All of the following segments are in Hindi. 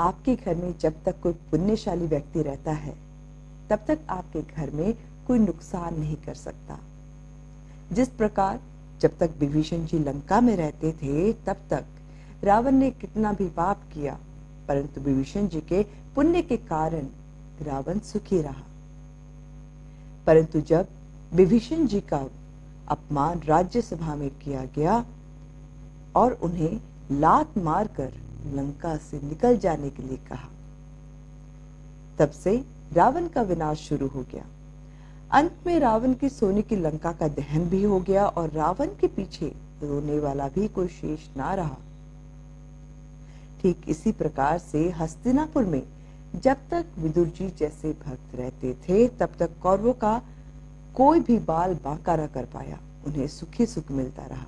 आपके घर में जब तक कोई पुण्यशाली व्यक्ति रहता है, तब तक आपके घर में कोई नुकसान नहीं कर सकता। जिस प्रकार जब तक विभीषण जी लंका में रहते थे, तब तक रावण ने कितना भी पाप किया, परंतु विभीषण जी के पुण्य के कारण रावण सुखी रहा। परंतु जब विभीषण जी का अपमान राज्यसभा में किया गया और उन्हें लात मारकर लंका से निकल जाने के लिए कहा। तब से रावण का विनाश शुरू हो गया। अंत में रावण की सोने की लंका का दहन भी हो गया और रावण के पीछे रोने वाला भी कोई शेष ना रहा। ठीक इसी प्रकार से हस्तिनापुर में जब तक विदुर जी जैसे भक्त रहते थे, तब तक कौरवों का कोई भी बाल बांका न कर पाया। उन्हें सुखी सुख मिलता रहा।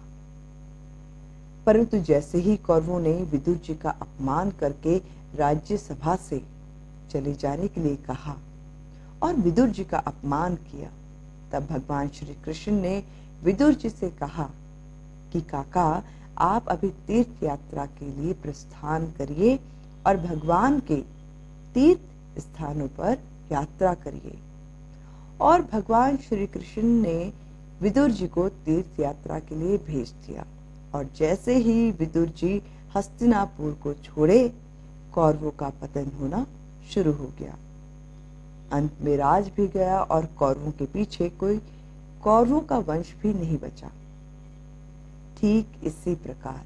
परंतु जैसे ही कौरवों ने विदुर जी का अपमान करके राज्यसभा से चले जाने के लिए कहा और विदुर जी का अपमान किया, तब भगवान श्री कृष्ण ने विदुर जी से कहा कि, काका, आप अभी तीर्थ यात्रा के लिए प्रस्थान करिए और भगवान के तीर्थ स्थानों पर यात्रा करिए। और भगवान श्री कृष्ण ने विदुर जी को तीर्थ यात्रा के लिए भेज दिया। और जैसे ही विदुर जी हस्तिनापुर को छोड़े, कौरवों का पतन होना शुरू हो गया। अंत में राज भी गया और कौरवों के पीछे कोई कौरवों का वंश भी नहीं बचा। ठीक इसी प्रकार,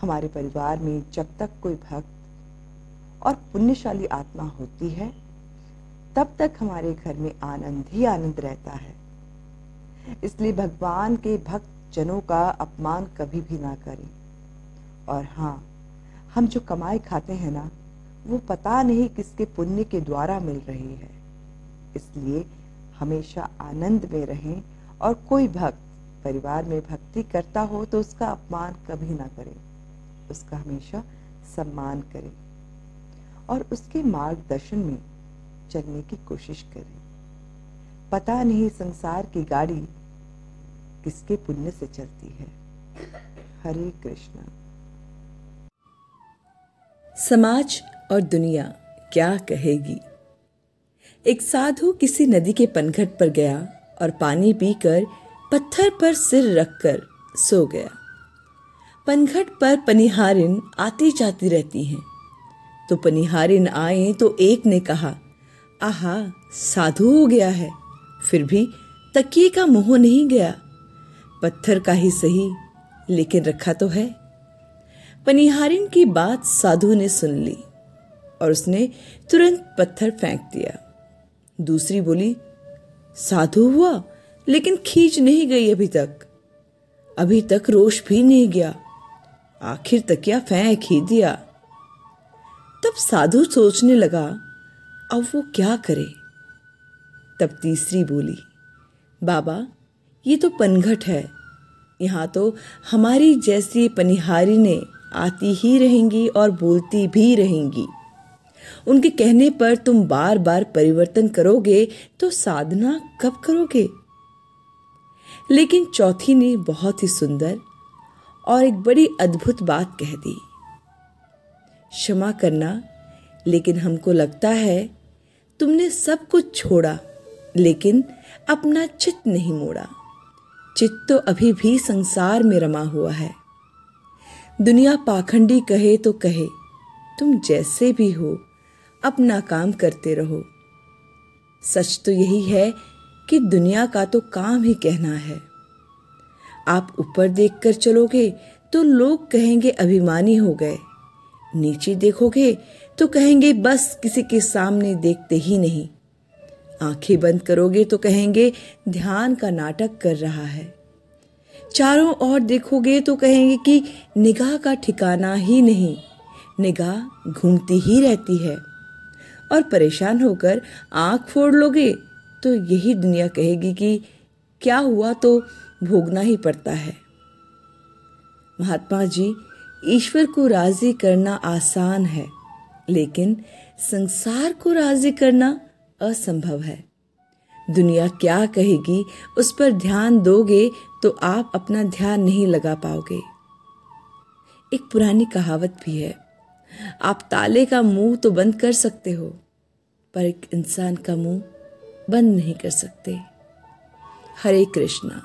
हमारे परिवार में जब तक कोई भक्त और पुण्यशाली आत्मा होती है, तब तक हमारे घर में आनंद ही आनंद रहता है। इसलिए भगवान के भक्त जनों का अपमान कभी भी ना करें। और हाँ हम जो कमाई खाते हैं ना, वो पता नहीं किसके पुण्य के द्वारा मिल रही है। इसलिए हमेशा आनंद में रहें और कोई भक्त परिवार में भक्ति करता हो तो उसका अपमान कभी ना करें। उसका हमेशा सम्मान करें और उसके मार्गदर्शन में चलने की कोशिश करें। पता नहीं संसार की गाड़ी किसके पुण्य से चलती है? हरे कृष्णा। समाज और दुनिया क्या कहेगी? एक साधु किसी नदी के पनघट पर गया और पानी पीकर पत्थर पर सिर रखकर सो गया। पनघट पर पनिहारिन आती जाती रहती हैं। तो पनिहारिन आए तो एक ने कहा, आहा, साधु हो गया है। फिर भी तकिए का मुँह नहीं गया। पत्थर का ही सही, लेकिन रखा तो है। पनिहारिन की बात साधु ने सुन ली, और उसने तुरंत पत्थर फेंक दिया। दूसरी बोली, साधु हुआ, लेकिन खींच नहीं गई अभी तक। अभी तक रोश भी नहीं गया। आखिर तकिया फेंक ही दिया? तब साधु सोचने लगा, अब वो क्या करे? तब तीसरी बोली, बाबा ये तो पनघट है। यहाँ तो हमारी जैसी पनिहारी ने आती ही रहेंगी और बोलती भी रहेंगी। उनके कहने पर तुम बार बार परिवर्तन करोगे तो साधना कब करोगे? लेकिन चौथी ने बहुत ही सुंदर और एक बड़ी अद्भुत बात कह दी। क्षमा करना, लेकिन हमको लगता है तुमने सब कुछ छोड़ा, लेकिन अपना चित नहीं मोड़ा। चित्त तो अभी भी संसार में रमा हुआ है। दुनिया पाखंडी कहे तो कहे, तुम जैसे भी हो, अपना काम करते रहो। सच तो यही है कि दुनिया का तो काम ही कहना है। आप ऊपर देखकर चलोगे तो लोग कहेंगे अभिमानी हो गए। नीचे देखोगे तो कहेंगे बस किसी के सामने देखते ही नहीं। आँखें बंद करोगे तो कहेंगे, ध्यान का नाटक कर रहा है। चारों ओर देखोगे तो कहेंगे कि निगाह का ठिकाना ही नहीं, निगाह घूमती ही रहती है। और परेशान होकर आँख फोड़ लोगे तो यही दुनिया कहेगी कि, क्या हुआ तो भोगना ही पड़ता है। महात्मा जी, ईश्वर को राज़ी करना आसान है, लेकिन संसार को राज़ी करना असंभव है। दुनिया क्या कहेगी, उस पर ध्यान दोगे तो आप अपना ध्यान नहीं लगा पाओगे। एक पुरानी कहावत भी है, आप ताले का मुँह तो बंद कर सकते हो, पर एक इंसान का मुँह बंद नहीं कर सकते। हरे कृष्णा।